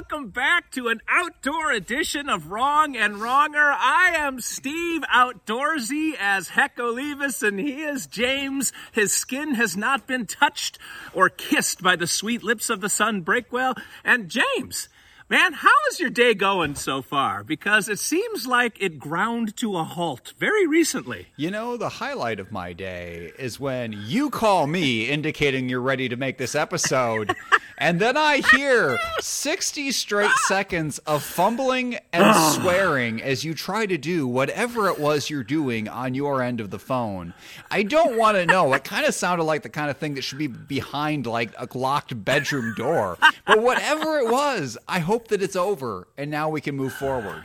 Welcome back to an outdoor edition of Wrong and Wronger. I am Steve Outdoorsy as Heck Olivas, and he is James. His skin has not been touched or kissed by the sweet lips of the sun Breakwell. And James, man, how is your day going so far? Because it seems like it ground to a halt very recently. You know, the highlight of my day is when you call me indicating you're ready to make this episode. And then I hear 60 straight seconds of fumbling and swearing as you try to do whatever it was you're doing on your end of the phone. I don't want to know. It kind of sounded like the kind of thing that should be behind like a locked bedroom door. But whatever it was, I hope that it's over and now we can move forward.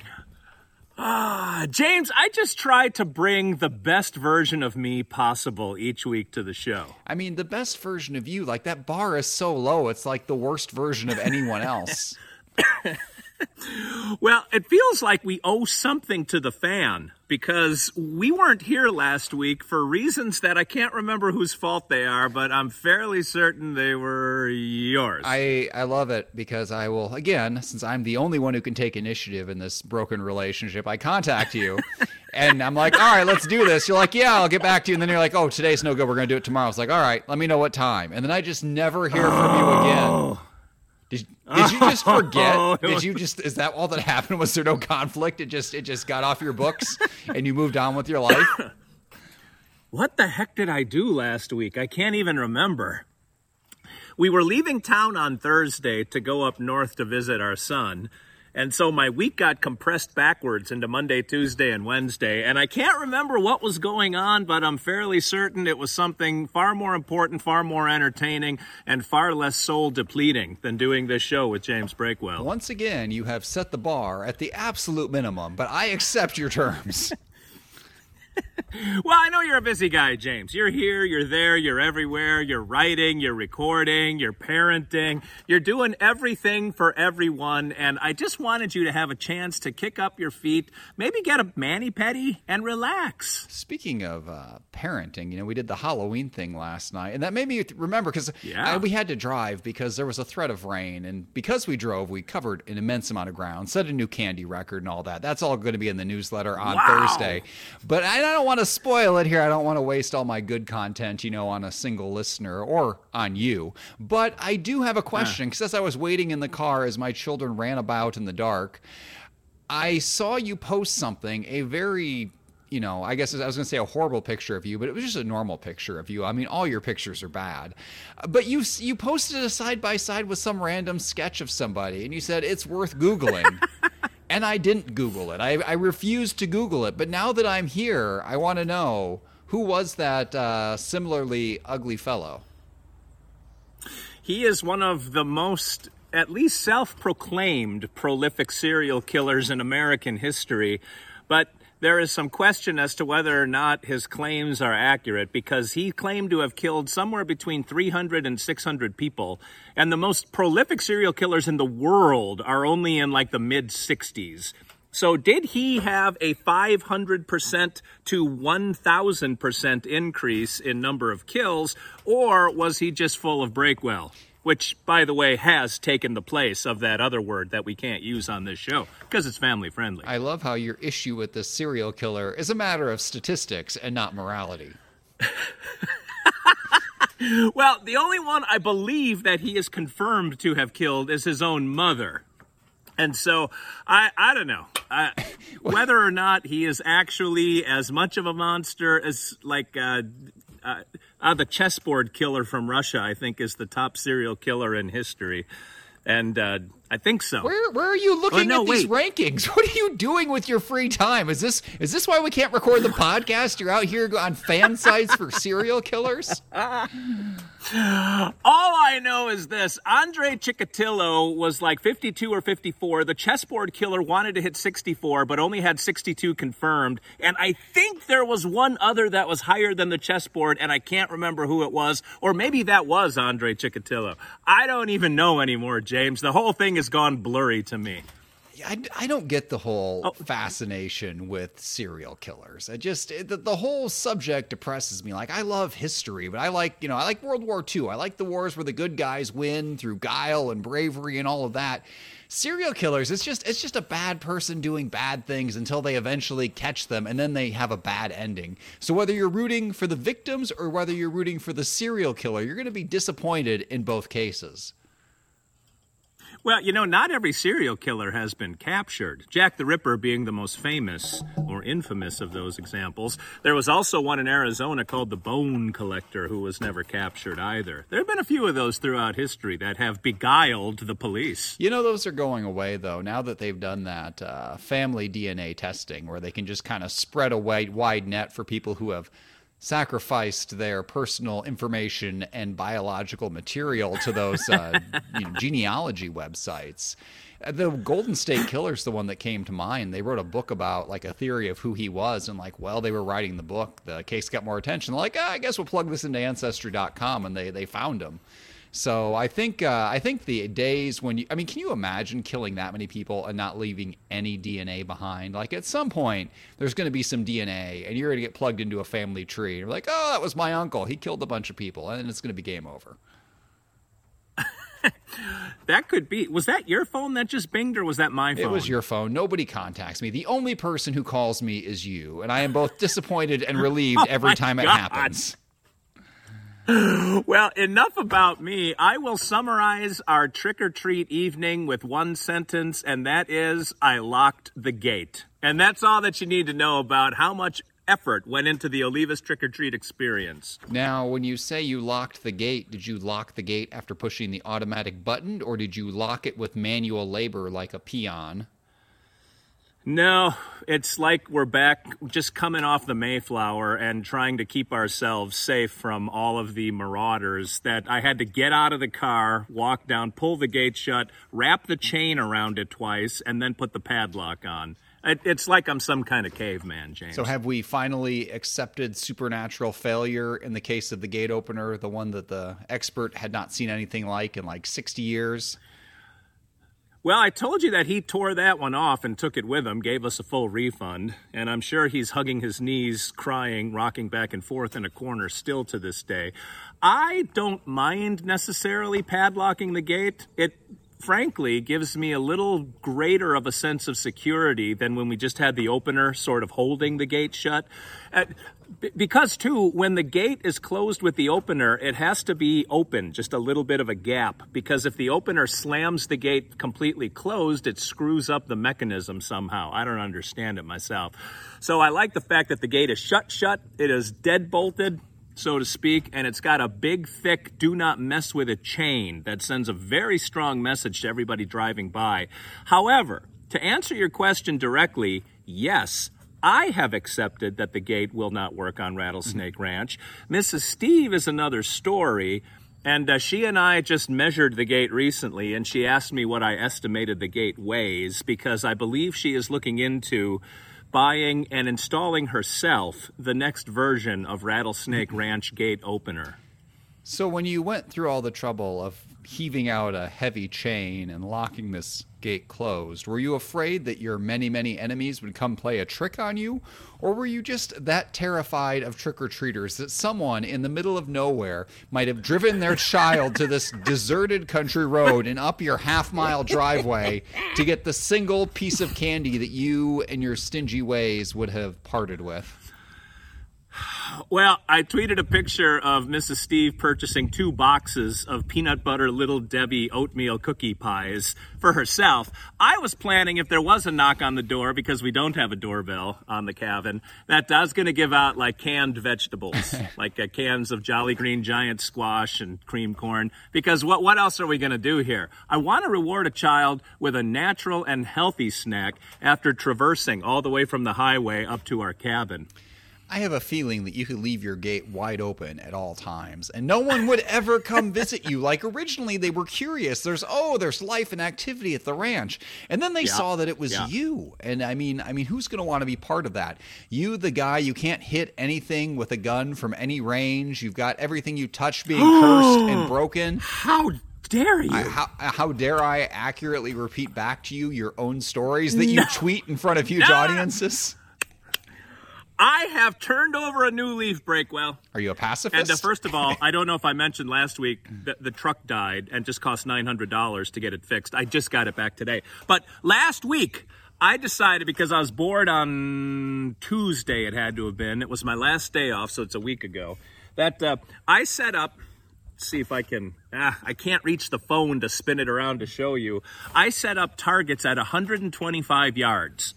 Ah, James, I just try to bring the best version of me possible each week to the show. I mean, the best version of you, like that bar is so low, it's like the worst version of anyone else. Well, it feels like we owe something to the fan because we weren't here last week for reasons that I can't remember whose fault they are, but I'm fairly certain they were yours. I, I love it because I will, again, since I'm the only one who can take initiative in this broken relationship, I contact you and I'm like, all right, let's do this. You're like, yeah, I'll get back to you. And then you're like, oh, today's no good. We're going to do it tomorrow. It's like, all right, let me know what time. And then I just never hear from you again. Oh. Did, you just forget? Did oh. you just is that all that happened? Was there no conflict? It just it just got off your books and you moved on with your life? What the heck did I do last week? I can't even remember. We were leaving town on Thursday to go up north to visit our son. And so my week got compressed backwards into Monday, Tuesday, and Wednesday. And I can't remember what was going on, but I'm fairly certain it was something far more important, far more entertaining, and far less soul depleting than doing this show with James Breakwell. Once again, you have set the bar at the absolute minimum, but I accept your terms. Well, I know you're a busy guy, James. You're here, you're there, you're everywhere. You're writing, you're recording, you're parenting, you're doing everything for everyone. And I just wanted you to have a chance to kick up your feet, maybe get a mani pedi, and relax. Speaking of uh, parenting, you know, we did the Halloween thing last night, and that made me remember because Yeah. we had to drive because there was a threat of rain, and because we drove, we covered an immense amount of ground, set a new candy record, and all that. That's all going to be in the newsletter on Wow. Thursday. But I don't want to spoil it here. I don't want to waste all my good content, you know, on a single listener or on you. But I do have a question because as I was waiting in the car as my children ran about in the dark, I saw you post something, a very, you know, I guess I was going to say a horrible picture of you, but it was just a normal picture of you. I mean, all your pictures are bad, but you you posted a side by side with some random sketch of somebody, and you said it's worth googling. and I didn't Google it. I, I refused to Google it. But now that I'm here, I want to know who was that uh, similarly ugly fellow. He is one of the most, at least self proclaimed, prolific serial killers in American history. But there is some question as to whether or not his claims are accurate because he claimed to have killed somewhere between 300 and 600 people. And the most prolific serial killers in the world are only in like the mid 60s. So, did he have a 500% to 1,000% increase in number of kills, or was he just full of Breakwell? Which, by the way, has taken the place of that other word that we can't use on this show because it's family friendly. I love how your issue with this serial killer is a matter of statistics and not morality. Well, the only one I believe that he is confirmed to have killed is his own mother. And so I I don't know I, whether or not he is actually as much of a monster as like uh, uh, uh, the chessboard killer from Russia. I think is the top serial killer in history, and uh, I think so. Where where are you looking no, at these wait. rankings? What are you doing with your free time? Is this is this why we can't record the podcast? You're out here on fan sites for serial killers? All I know is this Andre Chikatilo was like 52 or 54. The chessboard killer wanted to hit 64, but only had 62 confirmed. And I think there was one other that was higher than the chessboard, and I can't remember who it was. Or maybe that was Andre Chikatilo. I don't even know anymore, James. The whole thing has gone blurry to me. I, I don't get the whole oh. fascination with serial killers. I just the, the whole subject depresses me. Like I love history, but I like you know I like World War II. I like the wars where the good guys win through guile and bravery and all of that. Serial killers, it's just it's just a bad person doing bad things until they eventually catch them and then they have a bad ending. So whether you're rooting for the victims or whether you're rooting for the serial killer, you're going to be disappointed in both cases. Well, you know, not every serial killer has been captured. Jack the Ripper being the most famous or infamous of those examples. There was also one in Arizona called the Bone Collector who was never captured either. There have been a few of those throughout history that have beguiled the police. You know, those are going away, though, now that they've done that uh, family DNA testing where they can just kind of spread a wide, wide net for people who have sacrificed their personal information and biological material to those uh, you know, genealogy websites. Uh, the Golden State Killer's the one that came to mind. They wrote a book about like a theory of who he was, and like, well, they were writing the book. The case got more attention. Like, ah, I guess we'll plug this into Ancestry.com, and they they found him. So I think uh, I think the days when you I mean, can you imagine killing that many people and not leaving any DNA behind? Like at some point, there's going to be some DNA, and you're going to get plugged into a family tree. And You're like, oh, that was my uncle. He killed a bunch of people, and it's going to be game over. that could be. Was that your phone that just binged, or was that my phone? It was your phone. Nobody contacts me. The only person who calls me is you, and I am both disappointed and relieved oh every time God. it happens. well, enough about me. I will summarize our trick or treat evening with one sentence, and that is I locked the gate. And that's all that you need to know about how much effort went into the Olivas trick or treat experience. Now, when you say you locked the gate, did you lock the gate after pushing the automatic button, or did you lock it with manual labor like a peon? No, it's like we're back just coming off the Mayflower and trying to keep ourselves safe from all of the marauders that I had to get out of the car, walk down, pull the gate shut, wrap the chain around it twice, and then put the padlock on. it's like I'm some kind of caveman, James. So, have we finally accepted supernatural failure in the case of the gate opener, the one that the expert had not seen anything like in like 60 years? Well, I told you that he tore that one off and took it with him, gave us a full refund, and I'm sure he's hugging his knees, crying, rocking back and forth in a corner still to this day. I don't mind necessarily padlocking the gate. It frankly gives me a little greater of a sense of security than when we just had the opener sort of holding the gate shut. Uh, Because too when the gate is closed with the opener it has to be open just a little bit of a gap. Because if the opener slams the gate completely closed it screws up the mechanism somehow. I don't understand it myself. So i like the fact that the gate is shut shut. It is dead bolted so to speak, and it's got a big, thick, do not mess with it chain that sends a very strong message to everybody driving by. However, to answer your question directly, yes, I have accepted that the gate will not work on Rattlesnake Ranch. Mrs. Steve is another story. And uh, she and I just measured the gate recently, and she asked me what I estimated the gate weighs because I believe she is looking into buying and installing herself the next version of Rattlesnake Ranch gate opener. So, when you went through all the trouble of heaving out a heavy chain and locking this gate closed, were you afraid that your many, many enemies would come play a trick on you? Or were you just that terrified of trick or treaters that someone in the middle of nowhere might have driven their child to this deserted country road and up your half mile driveway to get the single piece of candy that you and your stingy ways would have parted with? Well, I tweeted a picture of Mrs. Steve purchasing two boxes of peanut butter Little Debbie oatmeal cookie pies for herself. I was planning if there was a knock on the door because we don't have a doorbell on the cabin, that does going to give out like canned vegetables, like uh, cans of Jolly Green Giant squash and cream corn. Because what what else are we going to do here? I want to reward a child with a natural and healthy snack after traversing all the way from the highway up to our cabin. I have a feeling that you could leave your gate wide open at all times and no one would ever come visit you. Like originally they were curious. There's oh, there's life and activity at the ranch. And then they Yeah. saw that it was Yeah. you. And I mean, I mean, who's going to want to be part of that? You the guy you can't hit anything with a gun from any range. You've got everything you touch being cursed and broken. How dare you? I, how, how dare I accurately repeat back to you your own stories that you tweet in front of huge No. audiences? I have turned over a new leaf, Breakwell. Are you a pacifist? And uh, first of all, I don't know if I mentioned last week that the truck died and just cost nine hundred dollars to get it fixed. I just got it back today. But last week, I decided because I was bored on Tuesday, it had to have been. It was my last day off, so it's a week ago. That uh, I set up. see if I can. Ah, I can't reach the phone to spin it around to show you. I set up targets at 125 yards.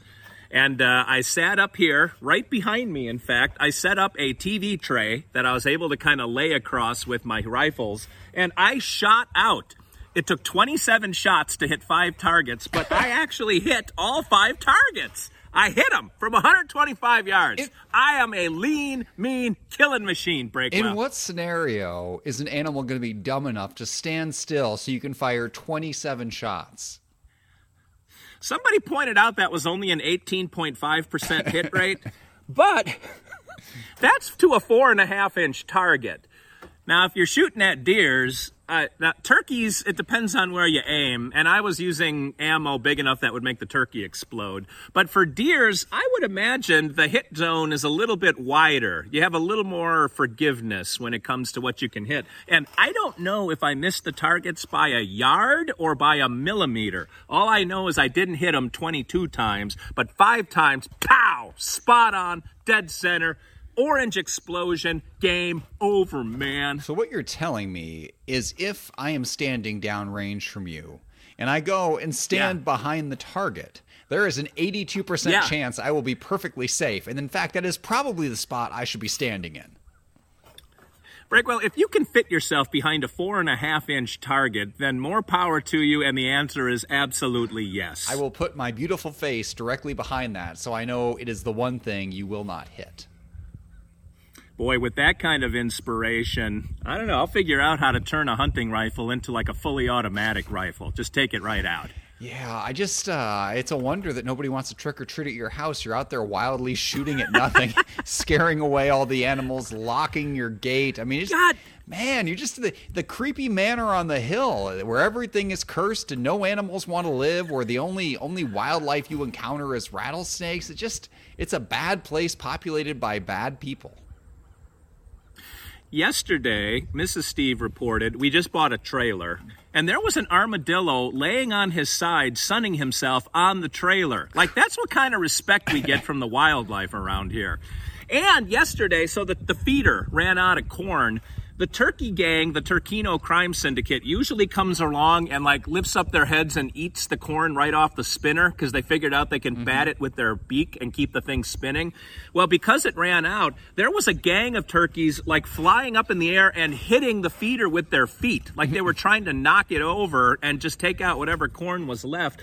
And uh, I sat up here, right behind me, in fact. I set up a TV tray that I was able to kind of lay across with my rifles, and I shot out. It took 27 shots to hit five targets, but I actually hit all five targets. I hit them from 125 yards. It- I am a lean, mean killing machine, Breakwell. In what scenario is an animal going to be dumb enough to stand still so you can fire 27 shots? Somebody pointed out that was only an 18.5% hit rate, but that's to a four and a half inch target. Now, if you're shooting at deers, uh, turkeys, it depends on where you aim, and I was using ammo big enough that would make the turkey explode. But for deers, I would imagine the hit zone is a little bit wider. You have a little more forgiveness when it comes to what you can hit. And I don't know if I missed the targets by a yard or by a millimeter. All I know is I didn't hit them 22 times, but five times, pow, spot on, dead center. Orange explosion, game over, man. So, what you're telling me is if I am standing downrange from you and I go and stand Yeah. behind the target, there is an 82% Yeah. chance I will be perfectly safe. And in fact, that is probably the spot I should be standing in. Breakwell, if you can fit yourself behind a four and a half inch target, then more power to you, and the answer is absolutely yes. I will put my beautiful face directly behind that so I know it is the one thing you will not hit. Boy, with that kind of inspiration, I don't know, I'll figure out how to turn a hunting rifle into like a fully automatic rifle. Just take it right out. Yeah, I just, uh, it's a wonder that nobody wants to trick or treat at your house. You're out there wildly shooting at nothing, scaring away all the animals, locking your gate. I mean, it's, God. man, you're just the, the creepy manor on the hill where everything is cursed and no animals want to live, where the only, only wildlife you encounter is rattlesnakes. It just, it's a bad place populated by bad people. Yesterday, Mrs. Steve reported we just bought a trailer, and there was an armadillo laying on his side, sunning himself on the trailer. Like, that's what kind of respect we get from the wildlife around here. And yesterday, so the, the feeder ran out of corn. The turkey gang, the Turkino crime syndicate, usually comes along and like lifts up their heads and eats the corn right off the spinner because they figured out they can mm-hmm. bat it with their beak and keep the thing spinning. Well, because it ran out, there was a gang of turkeys like flying up in the air and hitting the feeder with their feet, like they were mm-hmm. trying to knock it over and just take out whatever corn was left.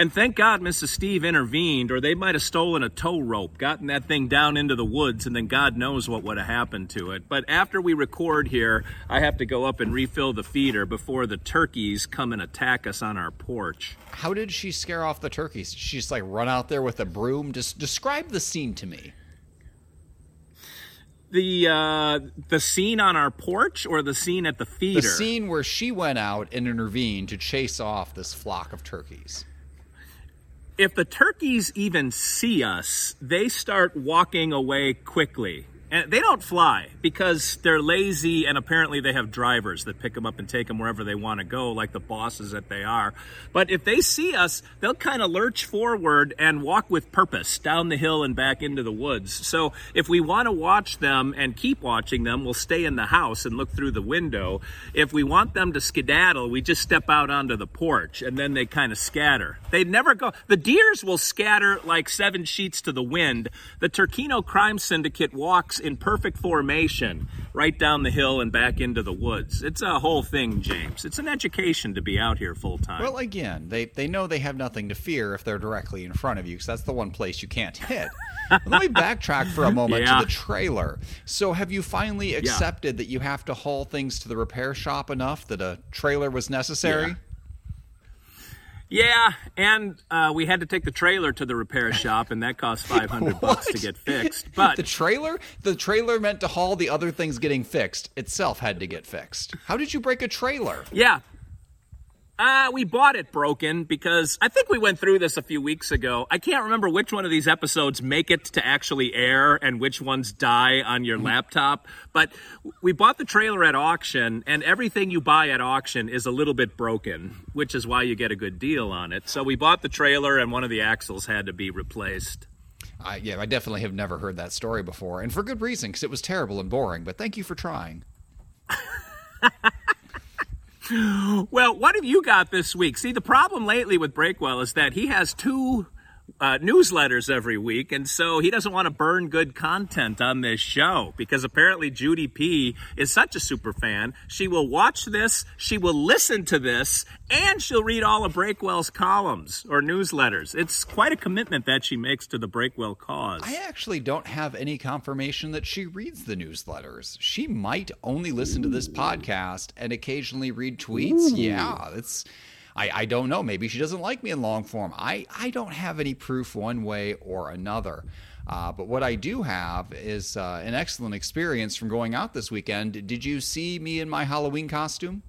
And thank God Mrs. Steve intervened, or they might have stolen a tow rope, gotten that thing down into the woods, and then God knows what would have happened to it. But after we record here, I have to go up and refill the feeder before the turkeys come and attack us on our porch. How did she scare off the turkeys? Did she just like run out there with a broom? Just describe the scene to me. The uh, the scene on our porch or the scene at the feeder? The scene where she went out and intervened to chase off this flock of turkeys. If the turkeys even see us, they start walking away quickly. And they don't fly because they're lazy and apparently they have drivers that pick them up and take them wherever they want to go, like the bosses that they are. But if they see us, they'll kind of lurch forward and walk with purpose down the hill and back into the woods. So if we want to watch them and keep watching them, we'll stay in the house and look through the window. If we want them to skedaddle, we just step out onto the porch and then they kind of scatter. They never go. The deers will scatter like seven sheets to the wind. The Turkino crime syndicate walks in perfect formation right down the hill and back into the woods. It's a whole thing, James. It's an education to be out here full time. Well, again, they, they know they have nothing to fear if they're directly in front of you, because that's the one place you can't hit. Let me backtrack for a moment Yeah. to the trailer. So, have you finally accepted that you have to haul things to the repair shop enough that a trailer was necessary? Yeah. Yeah, and uh, we had to take the trailer to the repair shop, and that cost five hundred bucks to get fixed. But The trailer? The trailer meant to haul the other things getting fixed. Itself had to get fixed. How did you break a trailer? Yeah. Uh, we bought it broken because I think we went through this a few weeks ago. I can't remember which one of these episodes make it to actually air and which ones die on your laptop. But we bought the trailer at auction, and everything you buy at auction is a little bit broken, which is why you get a good deal on it. So we bought the trailer, and one of the axles had to be replaced. I, yeah, I definitely have never heard that story before, and for good reason, because it was terrible and boring. But thank you for trying. Well, what have you got this week? See, the problem lately with Breakwell is that he has two uh, newsletters every week, and so he doesn't want to burn good content on this show because apparently Judy P is such a super fan. She will watch this, she will listen to this, and she'll read all of Breakwell's columns or newsletters. It's quite a commitment that she makes to the Breakwell cause. I actually don't have any confirmation that she reads the newsletters. She might only listen to this podcast and occasionally read tweets. Yeah, it's. I, I don't know. Maybe she doesn't like me in long form. I, I don't have any proof one way or another. Uh, but what I do have is uh, an excellent experience from going out this weekend. Did you see me in my Halloween costume?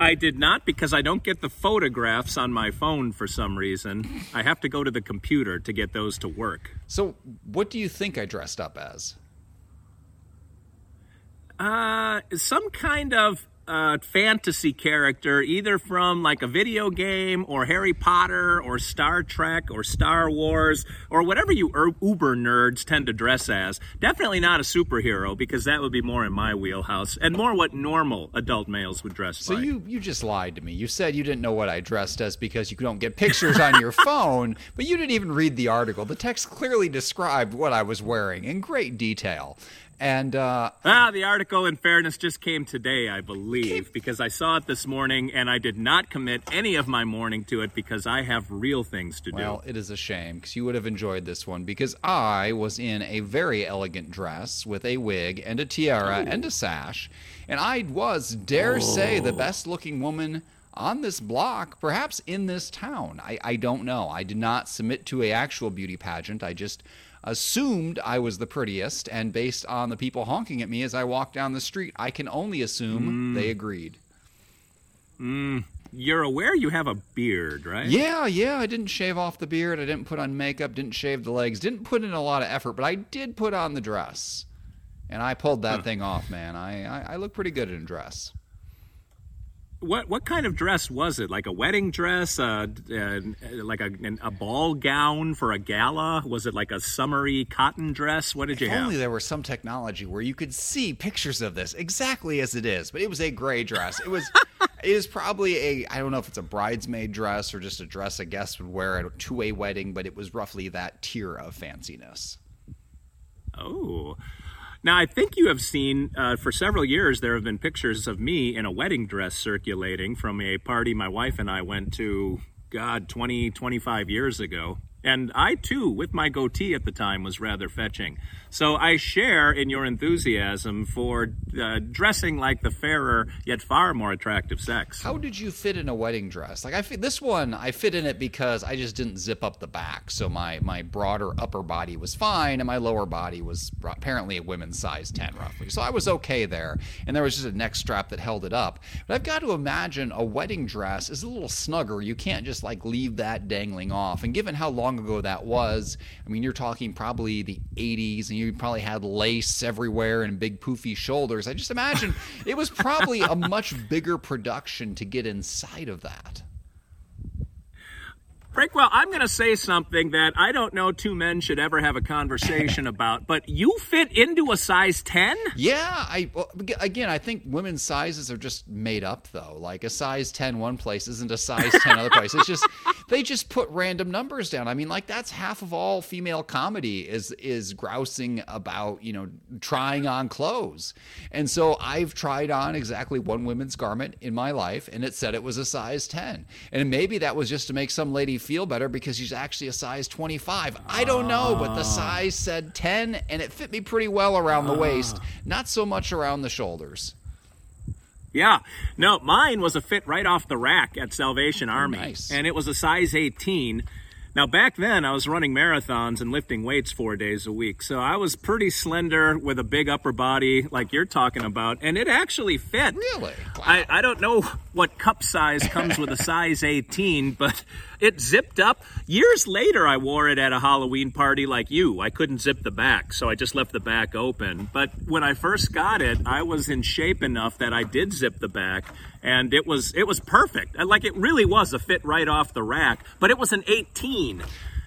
I did not because I don't get the photographs on my phone for some reason. I have to go to the computer to get those to work. So, what do you think I dressed up as? Uh, some kind of uh, fantasy character, either from like a video game or Harry Potter or Star Trek or Star Wars or whatever you uber nerds tend to dress as. Definitely not a superhero because that would be more in my wheelhouse and more what normal adult males would dress So like. you you just lied to me. You said you didn't know what I dressed as because you don't get pictures on your phone, but you didn't even read the article. The text clearly described what I was wearing in great detail. And uh, Ah, the article, in fairness, just came today, I believe, because I saw it this morning and I did not commit any of my morning to it because I have real things to do. well, it is a shame because you would have enjoyed this one because I was in a very elegant dress with a wig and a tiara and a sash, and I was, dare say, the best looking woman on this block, perhaps in this town. I, I don't know. I did not submit to a actual beauty pageant. I just assumed I was the prettiest, and based on the people honking at me as I walked down the street, I can only assume mm. they agreed. Mm. You're aware you have a beard, right? Yeah, yeah, I didn't shave off the beard. I didn't put on makeup, didn't shave the legs, didn't put in a lot of effort, but I did put on the dress. And I pulled that thing off, man. I, I, I look pretty good in a dress. What what kind of dress was it? Like a wedding dress? Uh, uh, like a, a ball gown for a gala? Was it like a summery cotton dress? What did you If have? only there was some technology where you could see pictures of this exactly as it is, but it was a gray dress. It was it is probably a I don't know if it's a bridesmaid dress or just a dress a guest would wear at to a wedding, but it was roughly that tier of fanciness. Oh. Now, I think you have seen uh, for several years there have been pictures of me in a wedding dress circulating from a party my wife and I went to, God, 20, 25 years ago. And I too, with my goatee at the time, was rather fetching. So I share in your enthusiasm for uh, dressing like the fairer yet far more attractive sex. How did you fit in a wedding dress? Like I fit this one, I fit in it because I just didn't zip up the back, so my my broader upper body was fine, and my lower body was apparently a women's size ten roughly. So I was okay there, and there was just a neck strap that held it up. But I've got to imagine a wedding dress is a little snugger. You can't just like leave that dangling off. And given how long ago that was, I mean, you're talking probably the 80s, and you probably had lace everywhere and big poofy shoulders. I just imagine it was probably a much bigger production to get inside of that. Breakwell, I'm going to say something that I don't know two men should ever have a conversation about, but you fit into a size 10? Yeah, I well, again, I think women's sizes are just made up though. Like a size 10 one place isn't a size 10 other place. It's just they just put random numbers down. I mean, like that's half of all female comedy is is grousing about, you know, trying on clothes. And so I've tried on exactly one women's garment in my life and it said it was a size 10. And maybe that was just to make some lady feel better because he's actually a size 25. I don't know, but the ah. size said 10 and it fit me pretty well around the ah. waist, not so much around the shoulders. Yeah. No, mine was a fit right off the rack at Salvation Army. nice. And it was a size 18. Now, back then, I was running marathons and lifting weights four days a week. So I was pretty slender with a big upper body, like you're talking about. And it actually fit. Really? Wow. I, I don't know what cup size comes with a size 18, but it zipped up. Years later, I wore it at a Halloween party like you. I couldn't zip the back, so I just left the back open. But when I first got it, I was in shape enough that I did zip the back, and it was it was perfect. Like it really was a fit right off the rack. But it was an 18.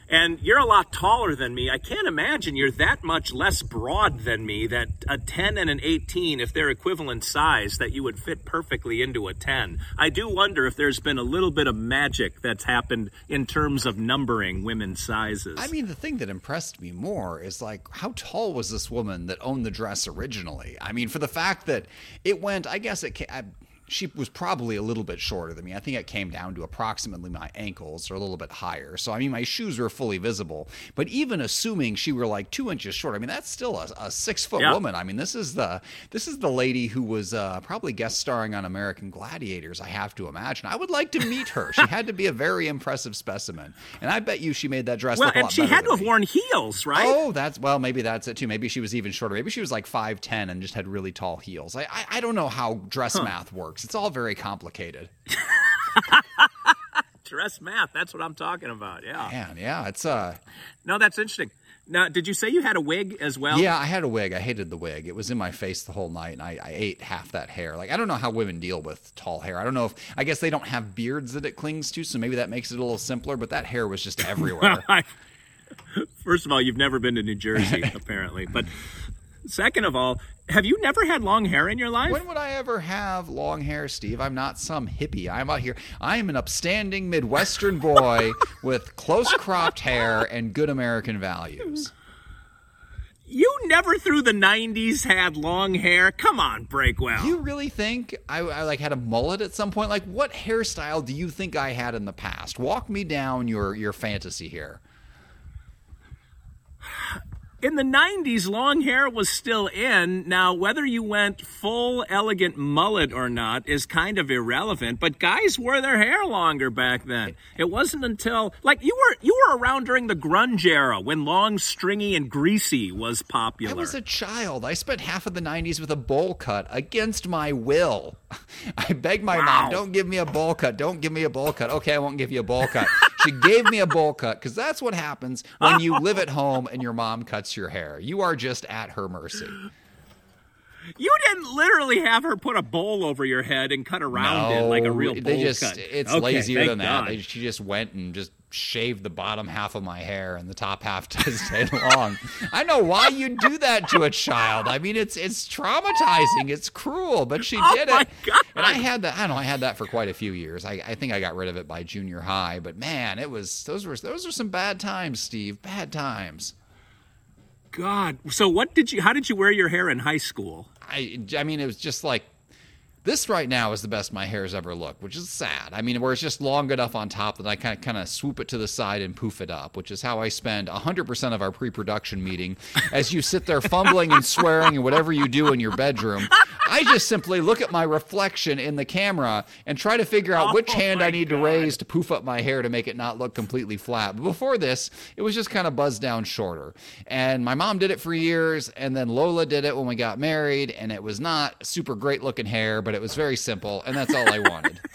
And you're a lot taller than me. I can't imagine you're that much less broad than me that a 10 and an 18, if they're equivalent size, that you would fit perfectly into a 10. I do wonder if there's been a little bit of magic that's happened in terms of numbering women's sizes. I mean, the thing that impressed me more is like how tall was this woman that owned the dress originally? I mean, for the fact that it went, I guess it. I, she was probably a little bit shorter than me. I think it came down to approximately my ankles or a little bit higher. So, I mean, my shoes were fully visible. But even assuming she were like two inches short, I mean, that's still a, a six foot Yeah. woman. I mean, this is the this is the lady who was uh, probably guest starring on American Gladiators. I have to imagine. I would like to meet her. she had to be a very impressive specimen, and I bet you she made that dress well, and she had to have me. worn heels, right? Oh, that's well, maybe that's it too. Maybe she was even shorter. Maybe she was like five ten and just had really tall heels. I I, I don't know how dress math works. It's all very complicated. Dress math. That's what I'm talking about. Yeah. Man, yeah, it's uh, No, that's interesting. Now, did you say you had a wig as well? yeah. I had a wig. I hated the wig. It was in my face the whole night, and I, I ate half that hair. Like I don't know how women deal with tall hair. I don't know if I guess they don't have beards that it clings to, so maybe that makes it a little simpler. But that hair was just everywhere. First of all, you've never been to New Jersey, apparently. But second of all, have you never had long hair in your life? When would I ever have long hair, Steve? I'm not some hippie. I'm out here. I am an upstanding Midwestern boy with close cropped hair and good American values. You never through the 90s had long hair? Come on, Breakwell. You really think I, I like had a mullet at some point? Like, what hairstyle do you think I had in the past? Walk me down your your fantasy here. In the 90s, long hair was still in. Now, whether you went full elegant mullet or not is kind of irrelevant, but guys wore their hair longer back then. It wasn't until like you were you were around during the grunge era when long, stringy and greasy was popular. I was a child. I spent half of the 90s with a bowl cut against my will. I begged my Wow. mom, don't give me a bowl cut. Don't give me a bowl cut. Okay, I won't give you a bowl cut. She gave me a bowl cut because that's what happens when you live at home and your mom cuts your hair. You are just at her mercy. You didn't literally have her put a bowl over your head and cut around it like a real bowl they just cut. it's Okay, lazier than that. God. They, she just went and just shaved the bottom half of my hair and the top half just stayed long. I know why you do that to a child. I mean, it's it's traumatizing. It's cruel, but she Oh did my it. God. And I had that. I don't know. I had that for quite a few years. I, I think I got rid of it by junior high. But man, it was those were those were some bad times, Steve. Bad times. God. So what did you? How did you wear your hair in high school? I, I mean, it was just like this right now is the best my hair's ever looked, which is sad. I mean, where it's just long enough on top that I kind of kind of swoop it to the side and poof it up, which is how I spend 100% of our pre-production meeting. As you sit there fumbling and swearing and whatever you do in your bedroom, I just simply look at my reflection in the camera and try to figure out which Oh hand I need to raise to poof up my hair to make it not look completely flat. But before this, it was just kind of buzzed down shorter. And my mom did it for years, and then Lola did it when we got married, and it was not super great looking hair, but it was very simple, and that's all I wanted.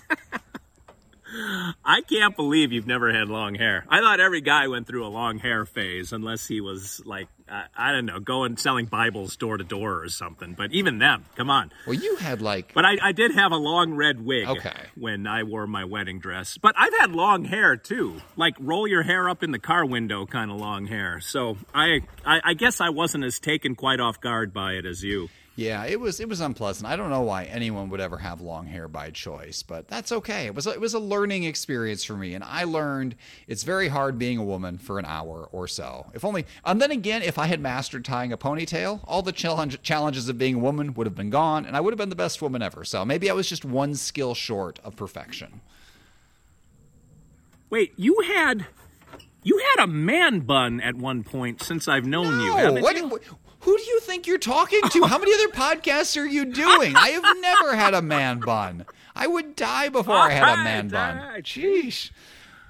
I can't believe you've never had long hair. I thought every guy went through a long hair phase, unless he was like, I, I don't know, going selling Bibles door to door or something. But even them, come on. Well, you had like But I, I did have a long red wig Okay. when I wore my wedding dress. But I've had long hair too, like roll your hair up in the car window kind of long hair. So I, I, I guess I wasn't as taken quite off guard by it as you. Yeah, it was it was unpleasant. I don't know why anyone would ever have long hair by choice, but that's okay. It was a, it was a learning experience for me, and I learned it's very hard being a woman for an hour or so. If only, and then again, if I had mastered tying a ponytail, all the challenge, challenges of being a woman would have been gone, and I would have been the best woman ever. So maybe I was just one skill short of perfection. Wait, you had you had a man bun at one point since I've known you. No, haven't what, you? what- who do you think you're talking to? How many other podcasts are you doing? I have never had a man bun. I would die before I had a man bun. all right. Jeez.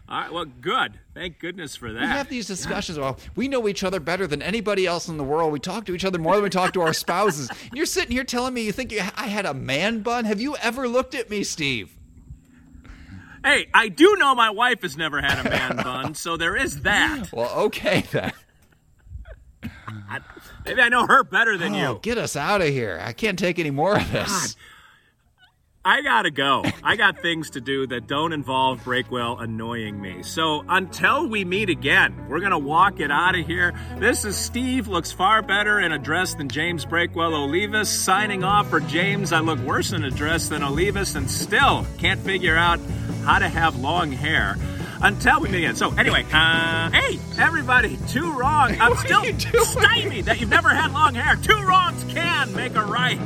All right, well, good. Thank goodness for that. We have these discussions. Well, we know each other better than anybody else in the world. We talk to each other more than we talk to our spouses. And you're sitting here telling me you think you, I had a man bun? Have you ever looked at me, Steve? Hey, I do know my wife has never had a man bun, so there is that. Well, okay then. Maybe I know her better than Oh, you. get us out of here. I can't take any more of this. I gotta go. I got things to do that don't involve Breakwell annoying me. So until we meet again, we're gonna walk it out of here. This is Steve, looks far better in a dress than James Breakwell Olivas. Signing off for James, I look worse in a dress than Olivas and still can't figure out how to have long hair. Until we meet again. So anyway, uh, hey, everybody, two wrong. I'm still stymied that you've never had long hair. Two wrongs can make a right.